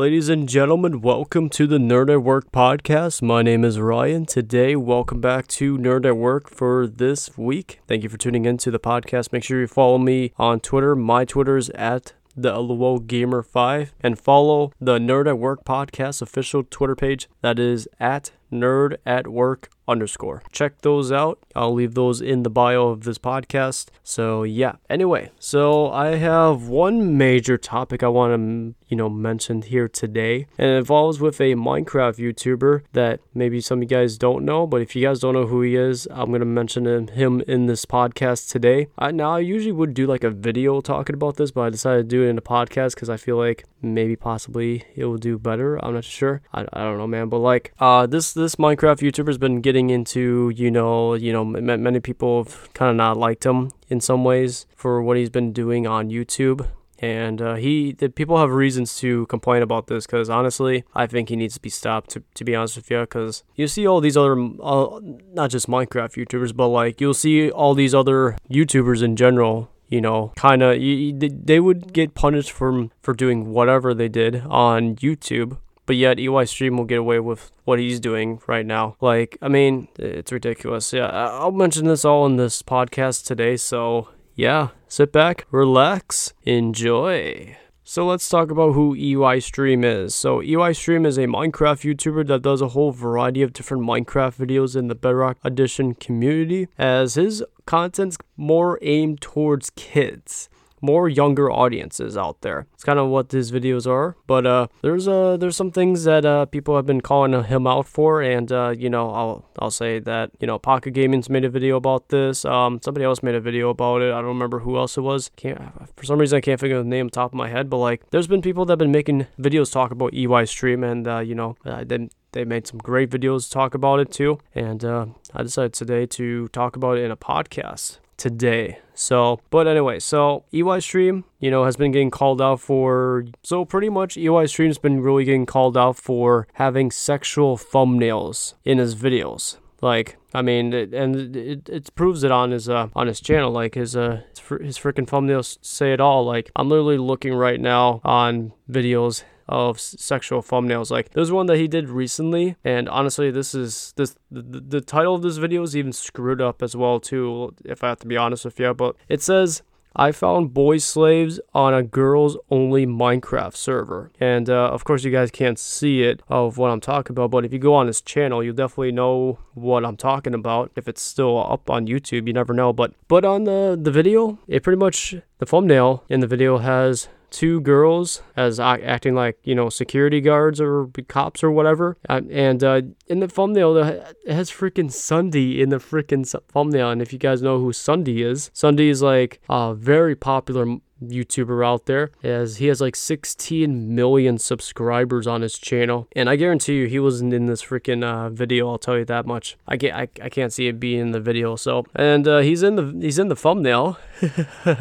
Ladies and gentlemen, welcome to the Nerd at Work podcast. My name is Ryan. Today, welcome back to Nerd at Work for this week. Thank you for tuning into the podcast. Make sure you follow me on Twitter. My Twitter is at the LOL Gamer 5 and follow the Nerd at Work podcast official Twitter page that is at Nerd at Work underscore. Check those out. I'll leave those in the bio of this podcast. So yeah. Anyway, so I have one major topic I want to you know mention here today, and it involves with a Minecraft YouTuber that maybe some of you guys don't know, but if you guys don't know who he is, I'm gonna mention him in this podcast today. I, now I usually would do like a video talking about this, but I decided to do it in a podcast because I feel like maybe possibly it will do better. I'm not sure. I, I don't know, man. But like uh this this Minecraft YouTuber's been getting into, you know, you know, m- many people have kind of not liked him in some ways for what he's been doing on YouTube. And uh, he, the people have reasons to complain about this because honestly, I think he needs to be stopped. To, to be honest with you, because you see all these other, uh, not just Minecraft YouTubers, but like you'll see all these other YouTubers in general you know, kind of they would get punished for for doing whatever they did on YouTube but yet EY Stream will get away with what he's doing right now. Like, I mean, it's ridiculous. Yeah, I'll mention this all in this podcast today. So, yeah, sit back, relax, enjoy. So let's talk about who EY Stream is. So EY Stream is a Minecraft YouTuber that does a whole variety of different Minecraft videos in the Bedrock Edition community as his content's more aimed towards kids more younger audiences out there. It's kind of what his videos are. But uh, there's uh, there's some things that uh, people have been calling him out for, and uh, you know I'll I'll say that you know Pocket Gaming's made a video about this. Um, somebody else made a video about it. I don't remember who else it was. Can't for some reason I can't figure the name top of my head. But like there's been people that have been making videos talk about EY Stream, and uh, you know uh, they they made some great videos talk about it too. And uh, I decided today to talk about it in a podcast today. So, but anyway, so EY Stream, you know, has been getting called out for, so pretty much EY Stream's been really getting called out for having sexual thumbnails in his videos. Like, I mean, it, and it, it proves it on his uh, on his channel. Like his uh his freaking thumbnails say it all. Like I'm literally looking right now on videos of sexual thumbnails. Like there's one that he did recently, and honestly, this is this the, the title of this video is even screwed up as well too. If I have to be honest with you, but it says I found boy slaves on a girls only Minecraft server. And uh, of course, you guys can't see it of what I'm talking about, but if you go on his channel, you'll definitely know what I'm talking about. If it's still up on YouTube, you never know. But but on the, the video, it pretty much the thumbnail in the video has two girls as acting like you know security guards or cops or whatever. Uh, and uh, in the thumbnail, it has freaking SSundee in the freaking thumbnail. And if you guys know who SSundee is, SSundee is like a very popular YouTuber out there. As he has like 16 million subscribers on his channel. And I guarantee you he wasn't in this freaking uh, video I'll tell you that much. I can't I, I can't see it being in the video so. And uh, he's in the he's in the thumbnail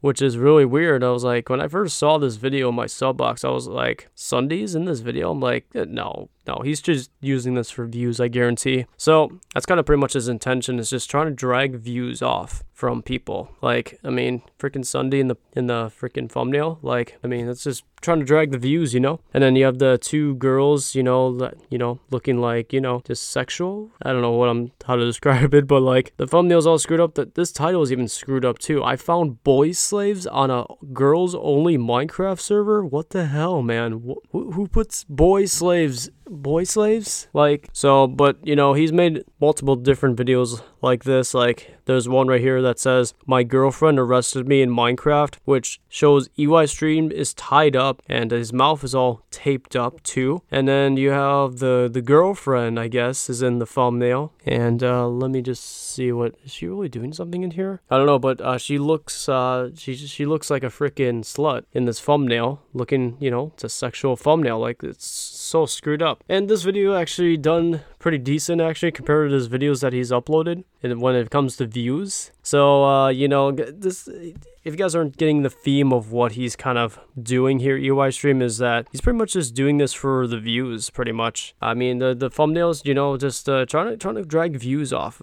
which is really weird. I was like, when I first saw this video in my sub box, I was like, SSundee's in this video? I'm like, eh, no, no, he's just using this for views, I guarantee. So that's kind of pretty much his intention is just trying to drag views off from people. Like, I mean, freaking SSundee in the in the freaking thumbnail. Like, I mean, it's just trying to drag the views, you know. And then you have the two girls, you know, that you know, looking like you know, just sexual. I don't know what I'm how to describe it, but like the thumbnail's all screwed up. That this title is even screwed up too. I found boy slaves on a girls only Minecraft server. What the hell, man? Wh- who puts boy slaves boy slaves? Like so but you know he's made multiple different videos like this. Like there's one right here that says my girlfriend arrested me in minecraft which shows ey stream is tied up and his mouth is all taped up too. And then you have the the girlfriend i guess is in the thumbnail. And uh let me just see what is she really doing something in here? I don't know but uh she looks uh she she looks like a freaking slut in this thumbnail looking you know it's a sexual thumbnail. Like it's so screwed up up. And this video actually done pretty decent actually compared to his videos that he's uploaded and when it comes to views. So uh, you know this if you guys aren't getting the theme of what he's kind of doing here EY stream is that he's pretty much just doing this for the views pretty much. I mean the the thumbnails, you know, just uh, trying to trying to drag views off,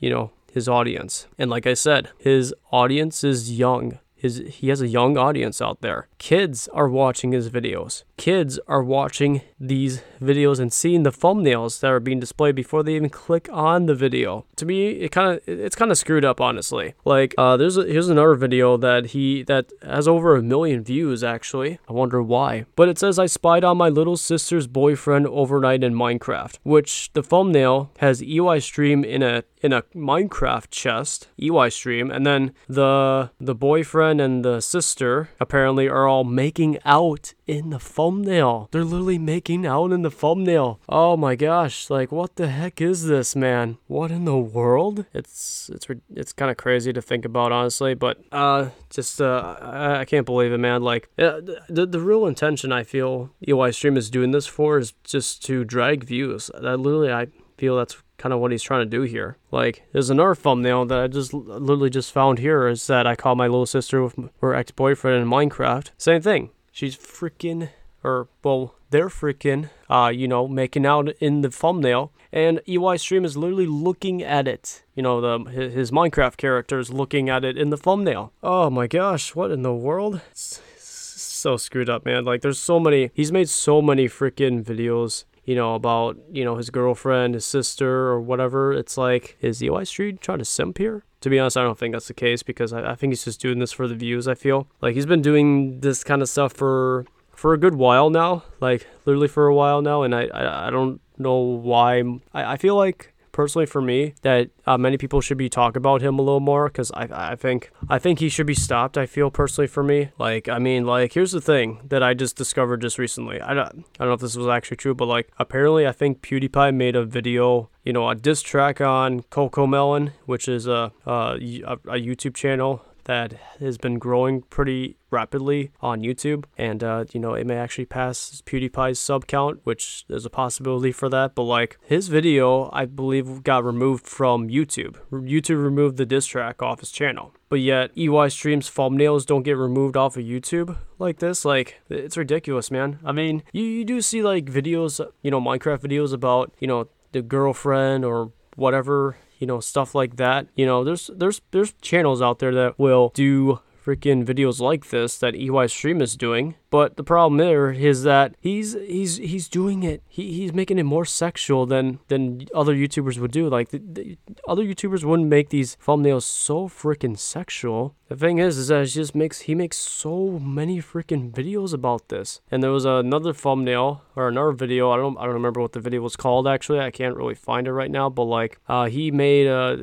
you know, his audience. And like I said, his audience is young his he has a young audience out there. Kids are watching his videos. Kids are watching these videos and seeing the thumbnails that are being displayed before they even click on the video. To me, it kind of it's kind of screwed up honestly. Like uh there's a, here's another video that he that has over a million views actually. I wonder why. But it says I spied on my little sister's boyfriend overnight in Minecraft, which the thumbnail has EY stream in a in a Minecraft chest, EY stream, and then the the boyfriend and the sister apparently are all making out in the thumbnail. They're literally making out in the thumbnail. Oh my gosh, like what the heck is this, man? What in the world? It's it's it's kind of crazy to think about honestly, but uh just uh I, I can't believe it, man. Like uh, the the real intention I feel EY stream is doing this for is just to drag views. That literally I feel that's kind of what he's trying to do here. Like, there's another thumbnail that I just literally just found here is that I caught my little sister with her ex boyfriend in Minecraft. Same thing. She's freaking, or, well, they're freaking, uh, you know, making out in the thumbnail. And EY Stream is literally looking at it. You know, the his, Minecraft character is looking at it in the thumbnail. Oh my gosh, what in the world? It's so screwed up, man. Like, there's so many, he's made so many freaking videos you know, about, you know, his girlfriend, his sister, or whatever. It's like, is EY Stream trying to simp here? To be honest, I don't think that's the case because I, I think he's just doing this for the views, I feel. Like, he's been doing this kind of stuff for for a good while now, like literally for a while now, and I, I, I don't know why. I, I feel like personally for me that uh, many people should be talking about him a little more because I, I think I think he should be stopped. I feel personally for me, like I mean, like here's the thing that I just discovered just recently. I don't, I don't know if this was actually true, but like apparently I think PewDiePie made a video you know, a diss track on Cocomelon, which is a, a, a YouTube channel that has been growing pretty rapidly on YouTube, and uh, you know it may actually pass PewDiePie's sub count, which there's a possibility for that. But like his video, I believe got removed from YouTube. YouTube removed the diss track off his channel, but yet EY Stream's thumbnails don't get removed off of YouTube like this. Like it's ridiculous, man. I mean, you, you do see like videos, you know, Minecraft videos about you know the girlfriend or whatever you know, stuff like that. You know, there's there's there's channels out there that will do freaking videos like this that EY Stream is doing. But the problem there is that he's he's he's doing it. He, he's making it more sexual than than other YouTubers would do. Like the, the other YouTubers wouldn't make these thumbnails so freaking sexual. The thing is, is that he just makes he makes so many freaking videos about this. And there was another thumbnail or another video. I don't I don't remember what the video was called actually. I can't really find it right now. But like uh, he made uh,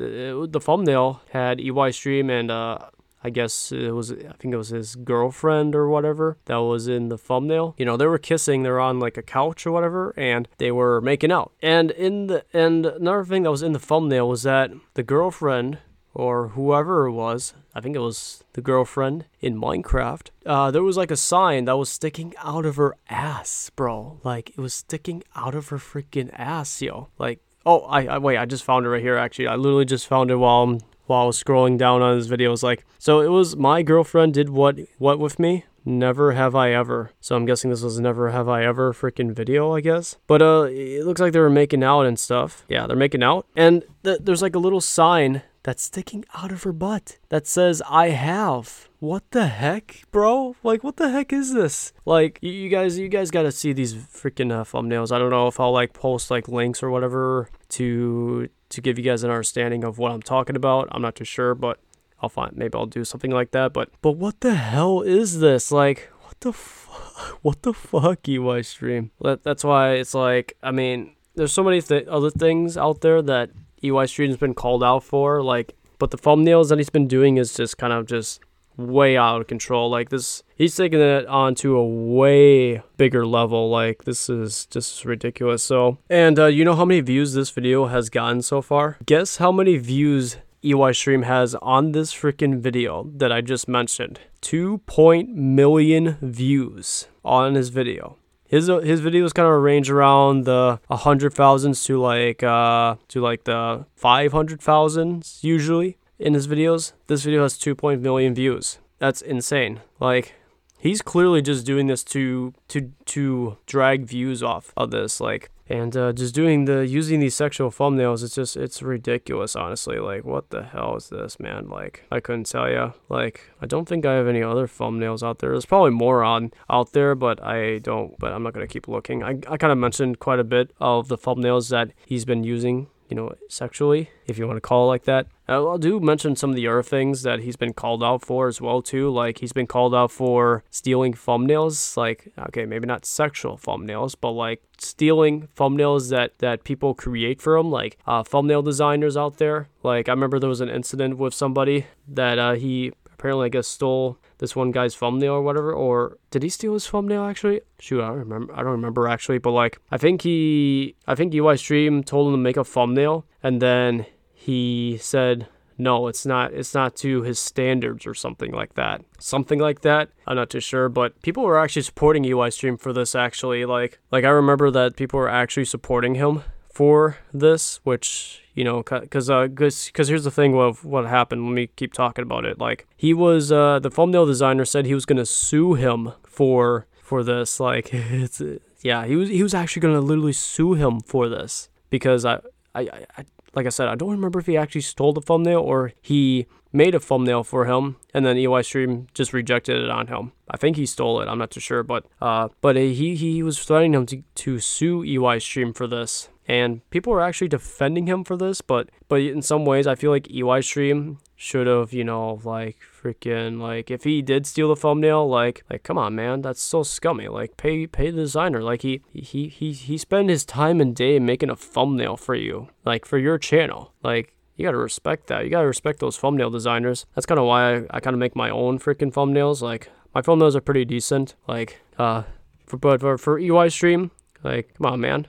the thumbnail had EY Stream and uh, I guess it was I think it was his girlfriend or whatever that was in the thumbnail. You know, they were kissing, they're on like a couch or whatever, and they were making out. And in the and another thing that was in the thumbnail was that the girlfriend or whoever it was, I think it was the girlfriend in Minecraft, uh, there was like a sign that was sticking out of her ass, bro. Like it was sticking out of her freaking ass, yo. Like, oh, I, I wait, I just found it right here. Actually, I literally just found it while I'm while I was scrolling down on his videos. Like, so it was my girlfriend did what what with me. Never have I ever. So I'm guessing this was never have I ever freaking video, I guess. But uh, it looks like they were making out and stuff. Yeah, they're making out, and th- there's like a little sign that's sticking out of her butt that says I have. What the heck, bro? Like what the heck is this? Like you, you guys you guys got to see these freaking uh, thumbnails. I don't know if I'll like post like links or whatever to to give you guys an understanding of what I'm talking about. I'm not too sure, but I'll find maybe I'll do something like that. But but what the hell is this? Like what the fuck? What the fuck, EY stream? That, that's why it's like I mean, there's so many th- other things out there that EY stream's been called out for, like. But the thumbnails that he's been doing is just kind of just way out of control. Like this, he's taking it on to a way bigger level. Like this is just ridiculous. So, and uh, you know how many views this video has gotten so far? Guess how many views EY Stream has on this freaking video that I just mentioned. 2 point million views on his video. His, his videos kind of range around the 100,000s to like uh to like the 500,000s usually in his videos. This video has 2 million views. That's insane. Like he's clearly just doing this to to to drag views off of this like and uh, just doing the using these sexual thumbnails. It's just it's ridiculous, honestly. Like, what the hell is this, man? Like, I couldn't tell you. Like, I don't think I have any other thumbnails out there. There's probably more on out there, but I don't. But I'm not gonna keep looking. I I kind of mentioned quite a bit of the thumbnails that he's been using you know, sexually, if you want to call it like that. I'll do mention some of the other things that he's been called out for as well too. Like he's been called out for stealing thumbnails. Like okay, maybe not sexual thumbnails, but like stealing thumbnails that that people create for him. Like uh, thumbnail designers out there. Like I remember there was an incident with somebody that uh, he apparently I guess stole this one guy's thumbnail or whatever. Or did he steal his thumbnail actually? Shoot, I don't remember. I don't remember actually. But like, I think he, I think EY Stream told him to make a thumbnail, and then he said, no, it's not. It's not to his standards or something like that. Something like that. I'm not too sure, but people were actually supporting EY Stream for this. Actually, like, like I remember that people were actually supporting him for this, which you know, because uh, cause, cause here's the thing of what happened. Let me keep talking about it. Like he was, uh, the thumbnail designer said he was gonna sue him for for this. Like it's yeah, he was he was actually gonna literally sue him for this because I I, I like I said, I don't remember if he actually stole the thumbnail or he made a thumbnail for him and then EY Stream just rejected it on him. I think he stole it. I'm not too sure, but uh, but he he was threatening him to, to sue EY Stream for this and people were actually defending him for this, but but in some ways I feel like EY Stream should have, you know, like freaking like if he did steal the thumbnail, like like come on man, that's so scummy. Like pay pay the designer. Like he he he he spent his time and day making a thumbnail for you, like for your channel. Like you gotta respect that. You gotta respect those thumbnail designers. That's kind of why I, I kind of make my own freaking thumbnails. Like my thumbnails are pretty decent. Like uh, for but for, for EY Stream, like come on man,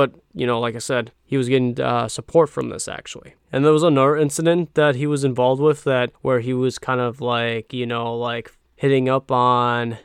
but, you know, like I said, he was getting uh, support from this actually. And there was another incident that he was involved with that where he was kind of like, you know, like hitting up on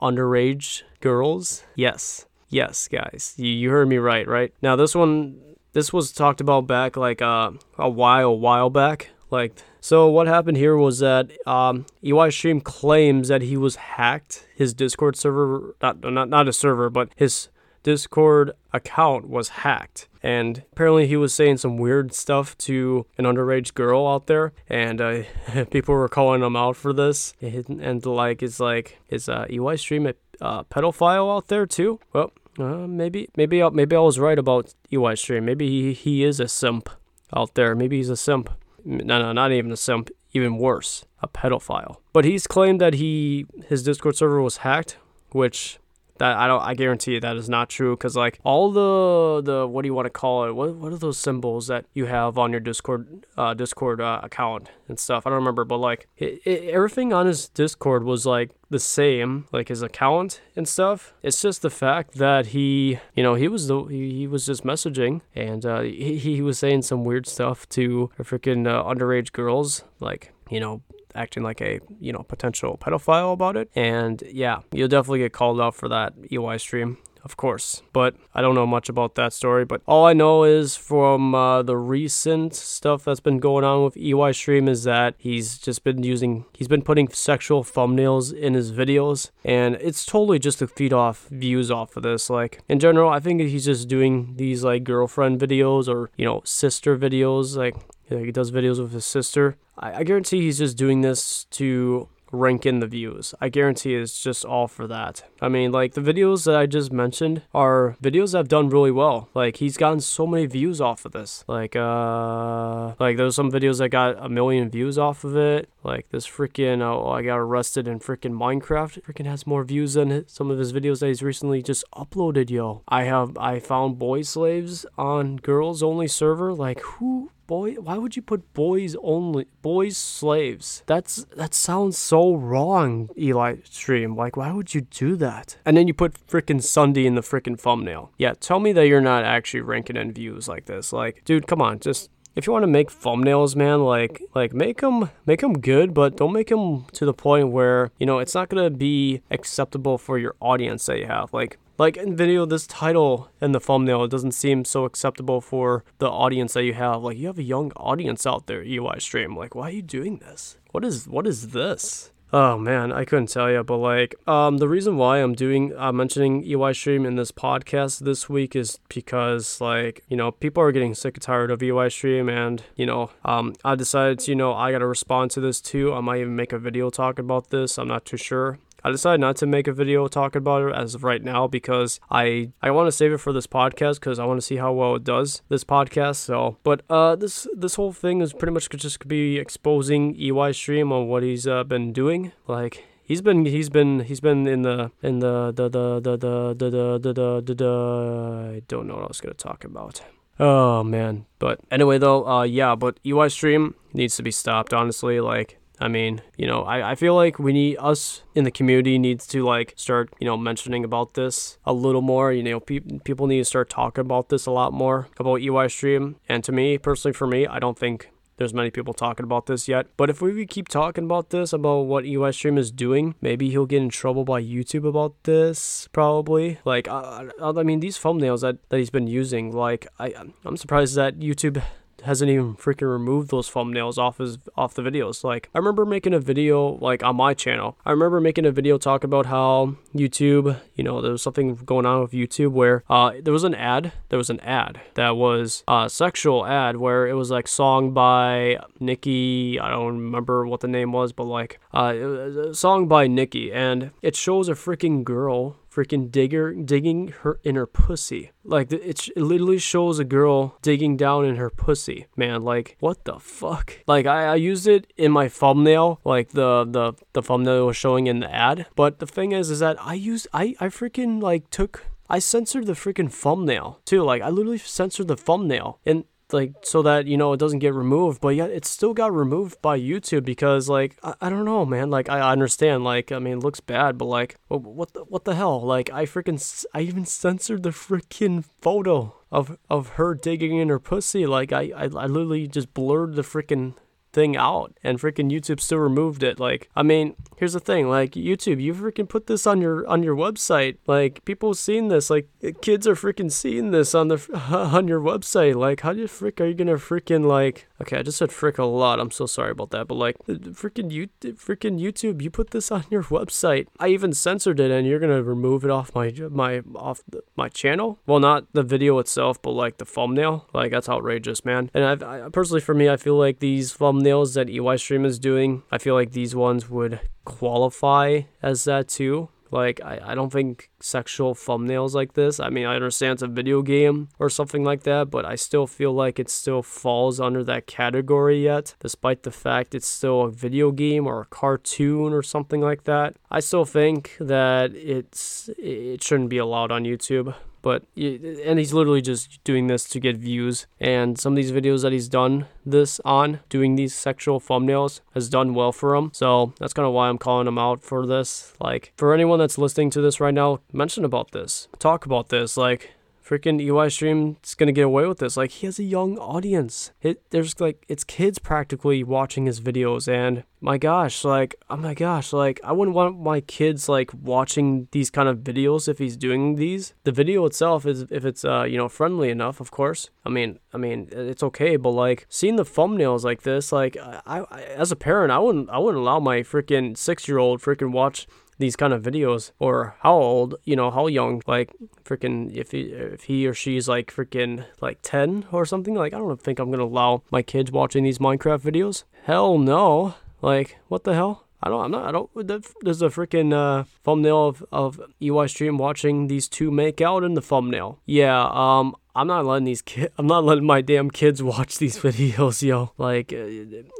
underage girls. Yes. Yes, guys. You, you heard me right, right? Now, this one, this was talked about back like uh, a while, while back. Like, so what happened here was that um, EY Stream claims that he was hacked. His Discord server, not not not a server, but his Discord account was hacked. And apparently, he was saying some weird stuff to an underage girl out there, and uh, people were calling him out for this. And, like, it's like, is uh, EY Stream a uh, pedophile out there too? Well, uh, maybe, maybe, maybe I was right about EY Stream. Maybe he, he is a simp out there. Maybe he's a simp. No, no, not even a simp. Even worse, a pedophile. But he's claimed that he his Discord server was hacked, which that I don't. I guarantee you that is not true because like all the the what do you want to call it? What what are those symbols that you have on your Discord uh, Discord uh, account and stuff? I don't remember, but like it, it, everything on his Discord was like the same, like his account and stuff. It's just the fact that he, you know, he was the he, he was just messaging and uh, he he was saying some weird stuff to freaking uh, underage girls, like you know acting like a you know potential pedophile about it. And yeah, you'll definitely get called out for that EY stream of course. But I don't know much about that story. But all I know is from uh, the recent stuff that's been going on with EY Stream is that he's just been using, he's been putting sexual thumbnails in his videos. And it's totally just to feed off views off of this. Like, in general, I think he's just doing these like girlfriend videos or, you know, sister videos. Like, he does videos with his sister. I, I guarantee he's just doing this to rank in the views. I guarantee it's just all for that. I mean, like the videos that I just mentioned are videos that have done really well. Like he's gotten so many views off of this. Like uh like there's some videos that got a million views off of it. Like this freaking oh I got arrested in freaking Minecraft. Freaking has more views than some of his videos that he's recently just uploaded, yo. I have I found boy slaves on girls only server. Like who boy why would you put boys only boys slaves? That's that sounds so wrong eli stream. Like why would you do that? And then you put freaking SSundee in the freaking thumbnail. Yeah tell me that you're not actually ranking in views like this. Like dude come on just if you want to make thumbnails, man, like like make them make them good, but don't make them to the point where you know it's not gonna be acceptable for your audience that you have. Like like in video, this title and the thumbnail, it doesn't seem so acceptable for the audience that you have. Like you have a young audience out there, EY stream. Like, why are you doing this? What is what is this? Oh man, I couldn't tell you, but like, um, the reason why I'm doing, uh, mentioning EY Stream in this podcast this week is because like, you know, people are getting sick and tired of EY Stream, and you know, um, I decided, to, you know, I gotta respond to this too. I might even make a video talking about this. I'm not too sure. I decided not to make a video talking about it as of right now because I I want to save it for this podcast because I want to see how well it does this podcast. So, but uh, this this whole thing is pretty much just be exposing EY Stream on what he's uh, been doing. Like he's been he's been he's been in the in the the the the the the the the the, the, I don't know what I was gonna talk about. Oh man. But anyway though, uh yeah, but EY stream needs to be stopped, honestly. Like I mean, you know, I, I feel like we need us in the community needs to like start, you know, mentioning about this a little more. You know, pe- people need to start talking about this a lot more about EY stream. And to me, personally, for me, I don't think there's many people talking about this yet. But if we keep talking about this, about what EY Stream is doing, maybe he'll get in trouble by YouTube about this, probably. Like, I, I mean, these thumbnails that, that he's been using, like, I, I'm surprised that YouTube hasn't even freaking removed those thumbnails off his off the videos. Like I remember making a video like on my channel. I remember making a video talk about how YouTube, you know, there was something going on with YouTube where uh there was an ad, there was an ad that was a sexual ad where it was like song by Nicki, I don't remember what the name was, but like uh a song by Nicki and it shows a freaking girl freaking digger digging her in her pussy. Like it, it literally shows a girl digging down in her pussy. Man, like what the fuck? Like I, I used it in my thumbnail, like the the the thumbnail was showing in the ad. But the thing is, is that I used I I freaking like took I censored the freaking thumbnail too. Like I literally censored the thumbnail, and like so that you know it doesn't get removed but yet it still got removed by youtube because like i, I don't know man. Like i understand like i mean it looks bad but like what the, what the hell? Like i freaking i even censored the freaking photo of of her digging in her pussy. Like i i, I literally just blurred the freaking thing out and freaking YouTube still removed it. Like, I mean, here's the thing, like YouTube, you freaking put this on your on your website. Like people seeing this, like kids are freaking seeing this on the on your website. Like, how you frick are you gonna freaking like Okay, I just said frick a lot. I'm so sorry about that. But like freaking you freaking YouTube, you put this on your website. I even censored it and you're going to remove it off my my off the, my channel. Well, not the video itself, but like the thumbnail. Like that's outrageous, man. And I've, I personally for me, I feel like these thumbnails that EY Stream is doing, I feel like these ones would qualify as that too. Like, I, I don't think sexual thumbnails like this, I mean, I understand it's a video game or something like that, but I still feel like it still falls under that category yet, despite the fact it's still a video game or a cartoon or something like that. I still think that it's it shouldn't be allowed on YouTube but and he's literally just doing this to get views. And some of these videos that he's done this on doing these sexual thumbnails has done well for him. So that's kind of why i'm calling him out for this. Like for anyone that's listening to this right now mention about this. Talk about this. Like freaking EY stream is gonna get away with this. Like he has a young audience. It there's like it's kids practically watching his videos, and my gosh, like oh my gosh, like I wouldn't want my kids like watching these kind of videos if he's doing these. The video itself is if it's uh you know friendly enough, of course. I mean I mean it's okay, but like seeing the thumbnails like this, like I, I as a parent, I wouldn't I wouldn't allow my freaking six year old freaking watch these kind of videos or how old you know how young like freaking if he if he or she's like freaking like 10 or something like i don't think i'm gonna allow my kids watching these minecraft videos hell no like what the hell I don't. I'm not. I don't. There's a freaking uh, thumbnail of of EY stream watching these two make out in the thumbnail. Yeah. Um. I'm not letting these kids. I'm not letting my damn kids watch these videos, yo. Like, uh,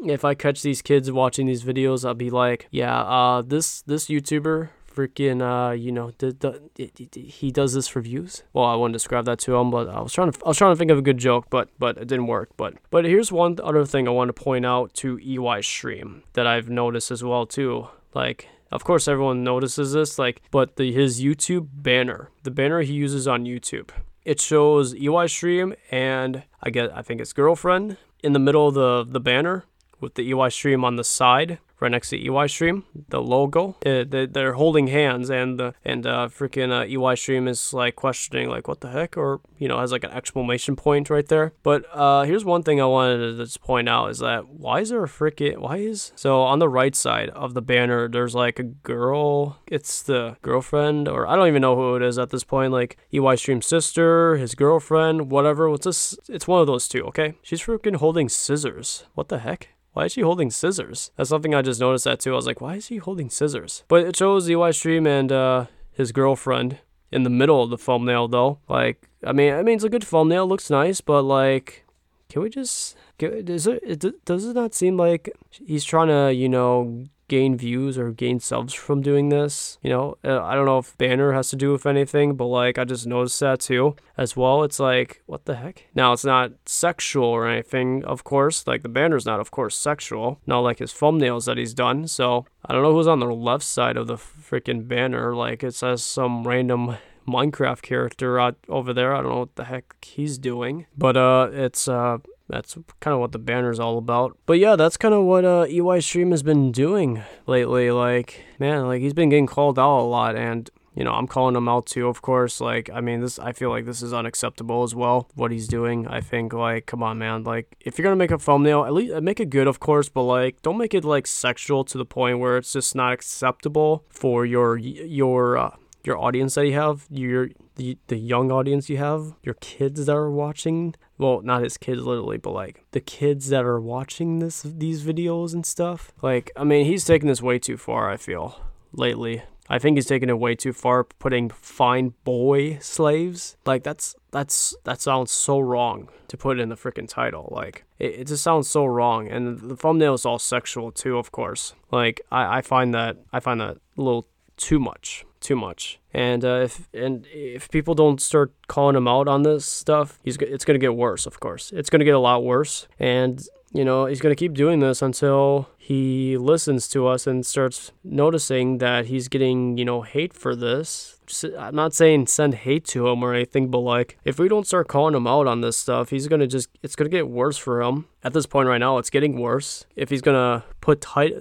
if I catch these kids watching these videos, I'll be like, yeah. Uh. This this YouTuber freaking uh you know the, the, he does this for views well i wouldn't describe that to him but i was trying to i was trying to think of a good joke but but it didn't work but but here's one other thing i want to point out to ey stream that i've noticed as well too like of course everyone notices this like but the his youtube banner the banner he uses on youtube it shows ey stream and i get i think it's girlfriend in the middle of the the banner with the ey stream on the side right next to EY Stream, the logo. It, they, they're holding hands, and the and uh, freaking uh, EY Stream is like questioning like what the heck, or you know has like an exclamation point right there. But uh, here's one thing I wanted to just point out is that why is there a freaking why is so on the right side of the banner there's like a girl. It's the girlfriend, or I don't even know who it is at this point. Like EY Stream's sister, his girlfriend, whatever. What's this? It's one of those two. Okay, she's freaking holding scissors. What the heck? Why is she holding scissors? That's something I just noticed that too. I was like, why is he holding scissors? But it shows EY Stream and uh, his girlfriend in the middle of the thumbnail though. Like, I mean, I mean, it's a good thumbnail, looks nice, but like, can we just? Does it? Does it not seem like he's trying to, you know, gain views or gain subs from doing this. You know, uh, I don't know if banner has to do with anything, but like I just noticed that too as well. It's like, what the heck? Now, it's not sexual or anything, of course. Like the banner's not, of course, sexual. Not like his thumbnails that he's done. So I don't know who's on the left side of the freaking banner. Like it says some random Minecraft character out over there. I don't know what the heck he's doing, but uh, it's uh, that's kind of what the banner's all about. But yeah, that's kind of what uh, EY Stream has been doing lately. Like, man, like he's been getting called out a lot, and you know, I'm calling him out too, of course. Like, I mean, this, I feel like this is unacceptable as well, what he's doing. I think, like, come on, man. Like, if you're gonna make a thumbnail, at least make it good, of course, but like, don't make it like sexual to the point where it's just not acceptable for your, your, uh, your audience that you have, your the the young audience you have, your kids that are watching. Well, not his kids literally, but like the kids that are watching this these videos and stuff. Like, I mean, he's taking this way too far. I feel lately. I think he's taking it way too far, putting fine boy slaves. Like that's that's that sounds so wrong to put in the freaking title. Like it, it just sounds so wrong, and the thumbnail is all sexual too, of course. Like I, I find that I find that a little too much too much. And uh, if and if people don't start calling him out on this stuff, he's it's gonna get worse. Of course, it's gonna get a lot worse. And you know he's gonna keep doing this until he listens to us and starts noticing that he's getting you know hate for this. I'm not saying send hate to him or anything, but like if we don't start calling him out on this stuff, he's gonna just it's gonna get worse for him. At this point right now, it's getting worse. If he's gonna put tight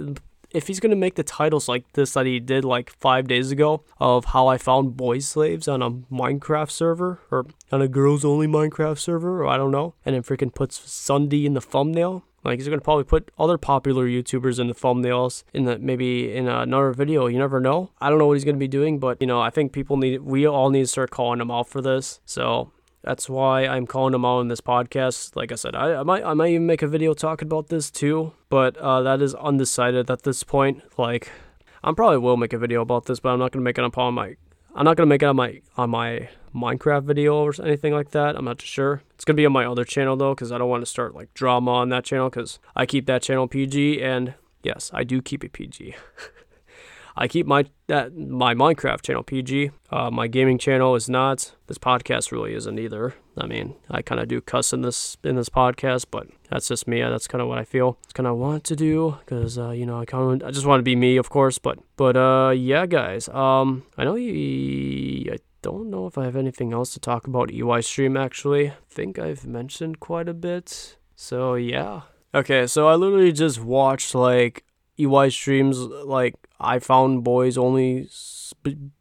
if he's gonna make the titles like this that he did like five days ago of how I found boy slaves on a Minecraft server or on a girls only Minecraft server or I don't know, and then freaking puts SSundee in the thumbnail. Like he's gonna probably put other popular YouTubers in the thumbnails in the maybe in another video. You never know. I don't know what he's gonna be doing, but you know I think people need we all need to start calling him out for this. So that's why I'm calling them out in this podcast. Like I said, I, I might I might even make a video talking about this too, but uh, that is undecided at this point. Like, I probably will make a video about this, but I'm not gonna make it on my I'm not gonna make it on my on my Minecraft video or anything like that. I'm not sure. It's gonna be on my other channel though, because I don't want to start like drama on that channel, because I keep that channel PG, and yes, I do keep it PG. I keep my that my Minecraft channel PG. Uh, my gaming channel is not. This podcast really isn't either. I mean, I kind of do cuss in this in this podcast, but that's just me. That's kind of what I feel. It's kind of want to do because uh, you know I kind of I just want to be me, of course. But but uh yeah, guys. Um, I know you. I don't know if I have anything else to talk about EY stream. Actually, think I've mentioned quite a bit. So yeah. Okay, so I literally just watched like EY streams like I found boys only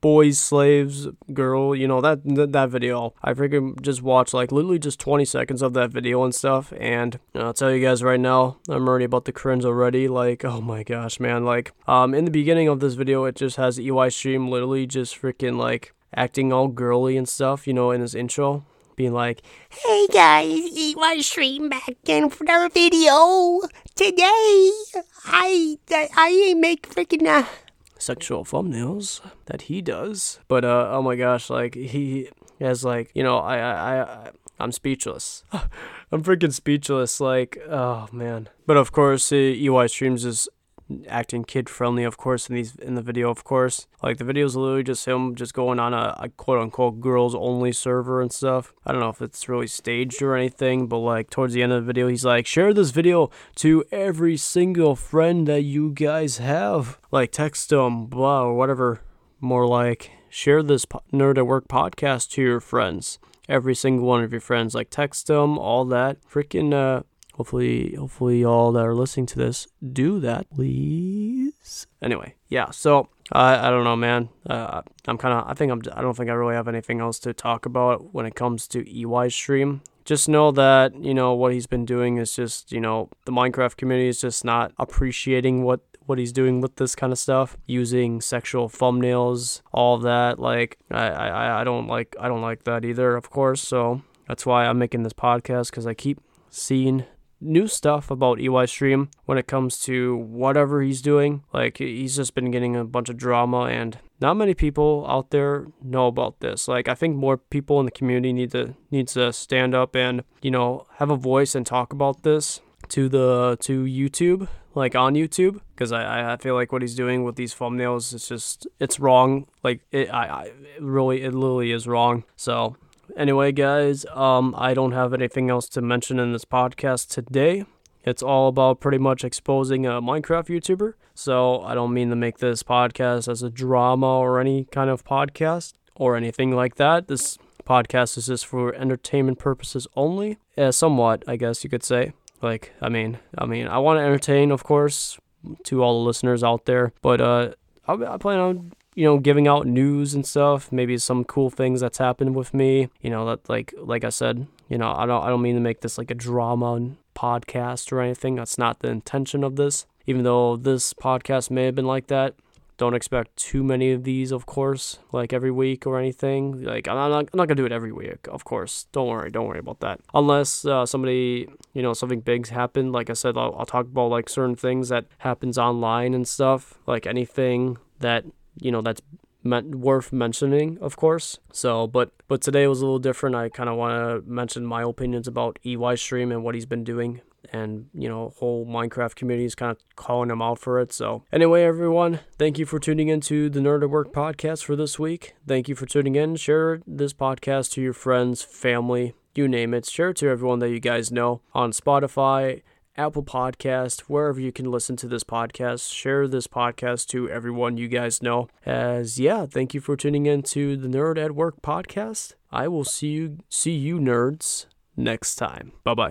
boys slaves girl you know that that, that video. I freaking just watched like literally just 20 seconds of that video and stuff and i'll tell you guys right now i'm already about the cringe already like oh my gosh man like um in the beginning of this video it just has ey stream literally just freaking like acting all girly and stuff you know in his intro being like, "Hey guys, EY Stream back in for another video. Today, I I I make freaking uh, sexual thumbnails that he does. But uh, oh my gosh, like he has like you know I I I I'm speechless. I'm freaking speechless. Like oh man. But of course, EY Streams is acting kid friendly, of course, in these in the video, of course. Like the video is literally just him just going on a, a quote unquote girls only server and stuff. I don't know if it's really staged or anything, but like towards the end of the video, he's like, share this video to every single friend that you guys have. Like text them, blah, or whatever. More like share this Nerd at Work podcast to your friends. Every single one of your friends, like text them, all that. Freaking uh, hopefully, hopefully, all that are listening to this do that, please. Anyway, yeah. So I I don't know, man. Uh, I'm kind of. I think I'm. I don't think I really have anything else to talk about when it comes to EY stream just know that you know what he's been doing is just you know the minecraft community is just not appreciating what what he's doing with this kind of stuff using sexual thumbnails all that like I, I i don't like i don't like that either of course so that's why i'm making this podcast because i keep seeing new stuff about EY Stream when it comes to whatever he's doing. Like he's just been getting a bunch of drama and not many people out there know about this. Like I think more people in the community need to needs to stand up and, you know, have a voice and talk about this to the to YouTube, like on YouTube, because I I feel like what he's doing with these thumbnails is just it's wrong. Like it I, I it really it literally is wrong. So Anyway, guys, um, I don't have anything else to mention in this podcast today. It's all about pretty much exposing a Minecraft YouTuber. So I don't mean to make this podcast as a drama or any kind of podcast or anything like that. This podcast is just for entertainment purposes only. Yeah, somewhat, I guess you could say. Like, I mean, I mean, I want to entertain, of course, to all the listeners out there, but uh, I, I plan on you know, giving out news and stuff, maybe some cool things that's happened with me. You know, that like like I said, you know, I don't I don't mean to make this like a drama podcast or anything. That's not the intention of this. Even though this podcast may have been like that, don't expect too many of these, of course, like every week or anything. Like I'm not, I'm not gonna do it every week, of course. Don't worry, don't worry about that. Unless uh, somebody, you know, something big's happened. Like I said, I'll, I'll talk about like certain things that happens online and stuff. Like anything that you know that's meant worth mentioning, of course. So, but but today was a little different. I kind of want to mention my opinions about EY Stream and what he's been doing, and you know, whole Minecraft community is kind of calling him out for it. So, anyway, everyone, thank you for tuning into the Nerd at Work podcast for this week. Thank you for tuning in. Share this podcast to your friends, family, you name it. Share it to everyone that you guys know on Spotify Apple Podcast, wherever you can listen to this podcast. Share this podcast to everyone you guys know. As yeah, thank you for tuning in to the Nerd at Work podcast. I will see you see you nerds next time. Bye bye.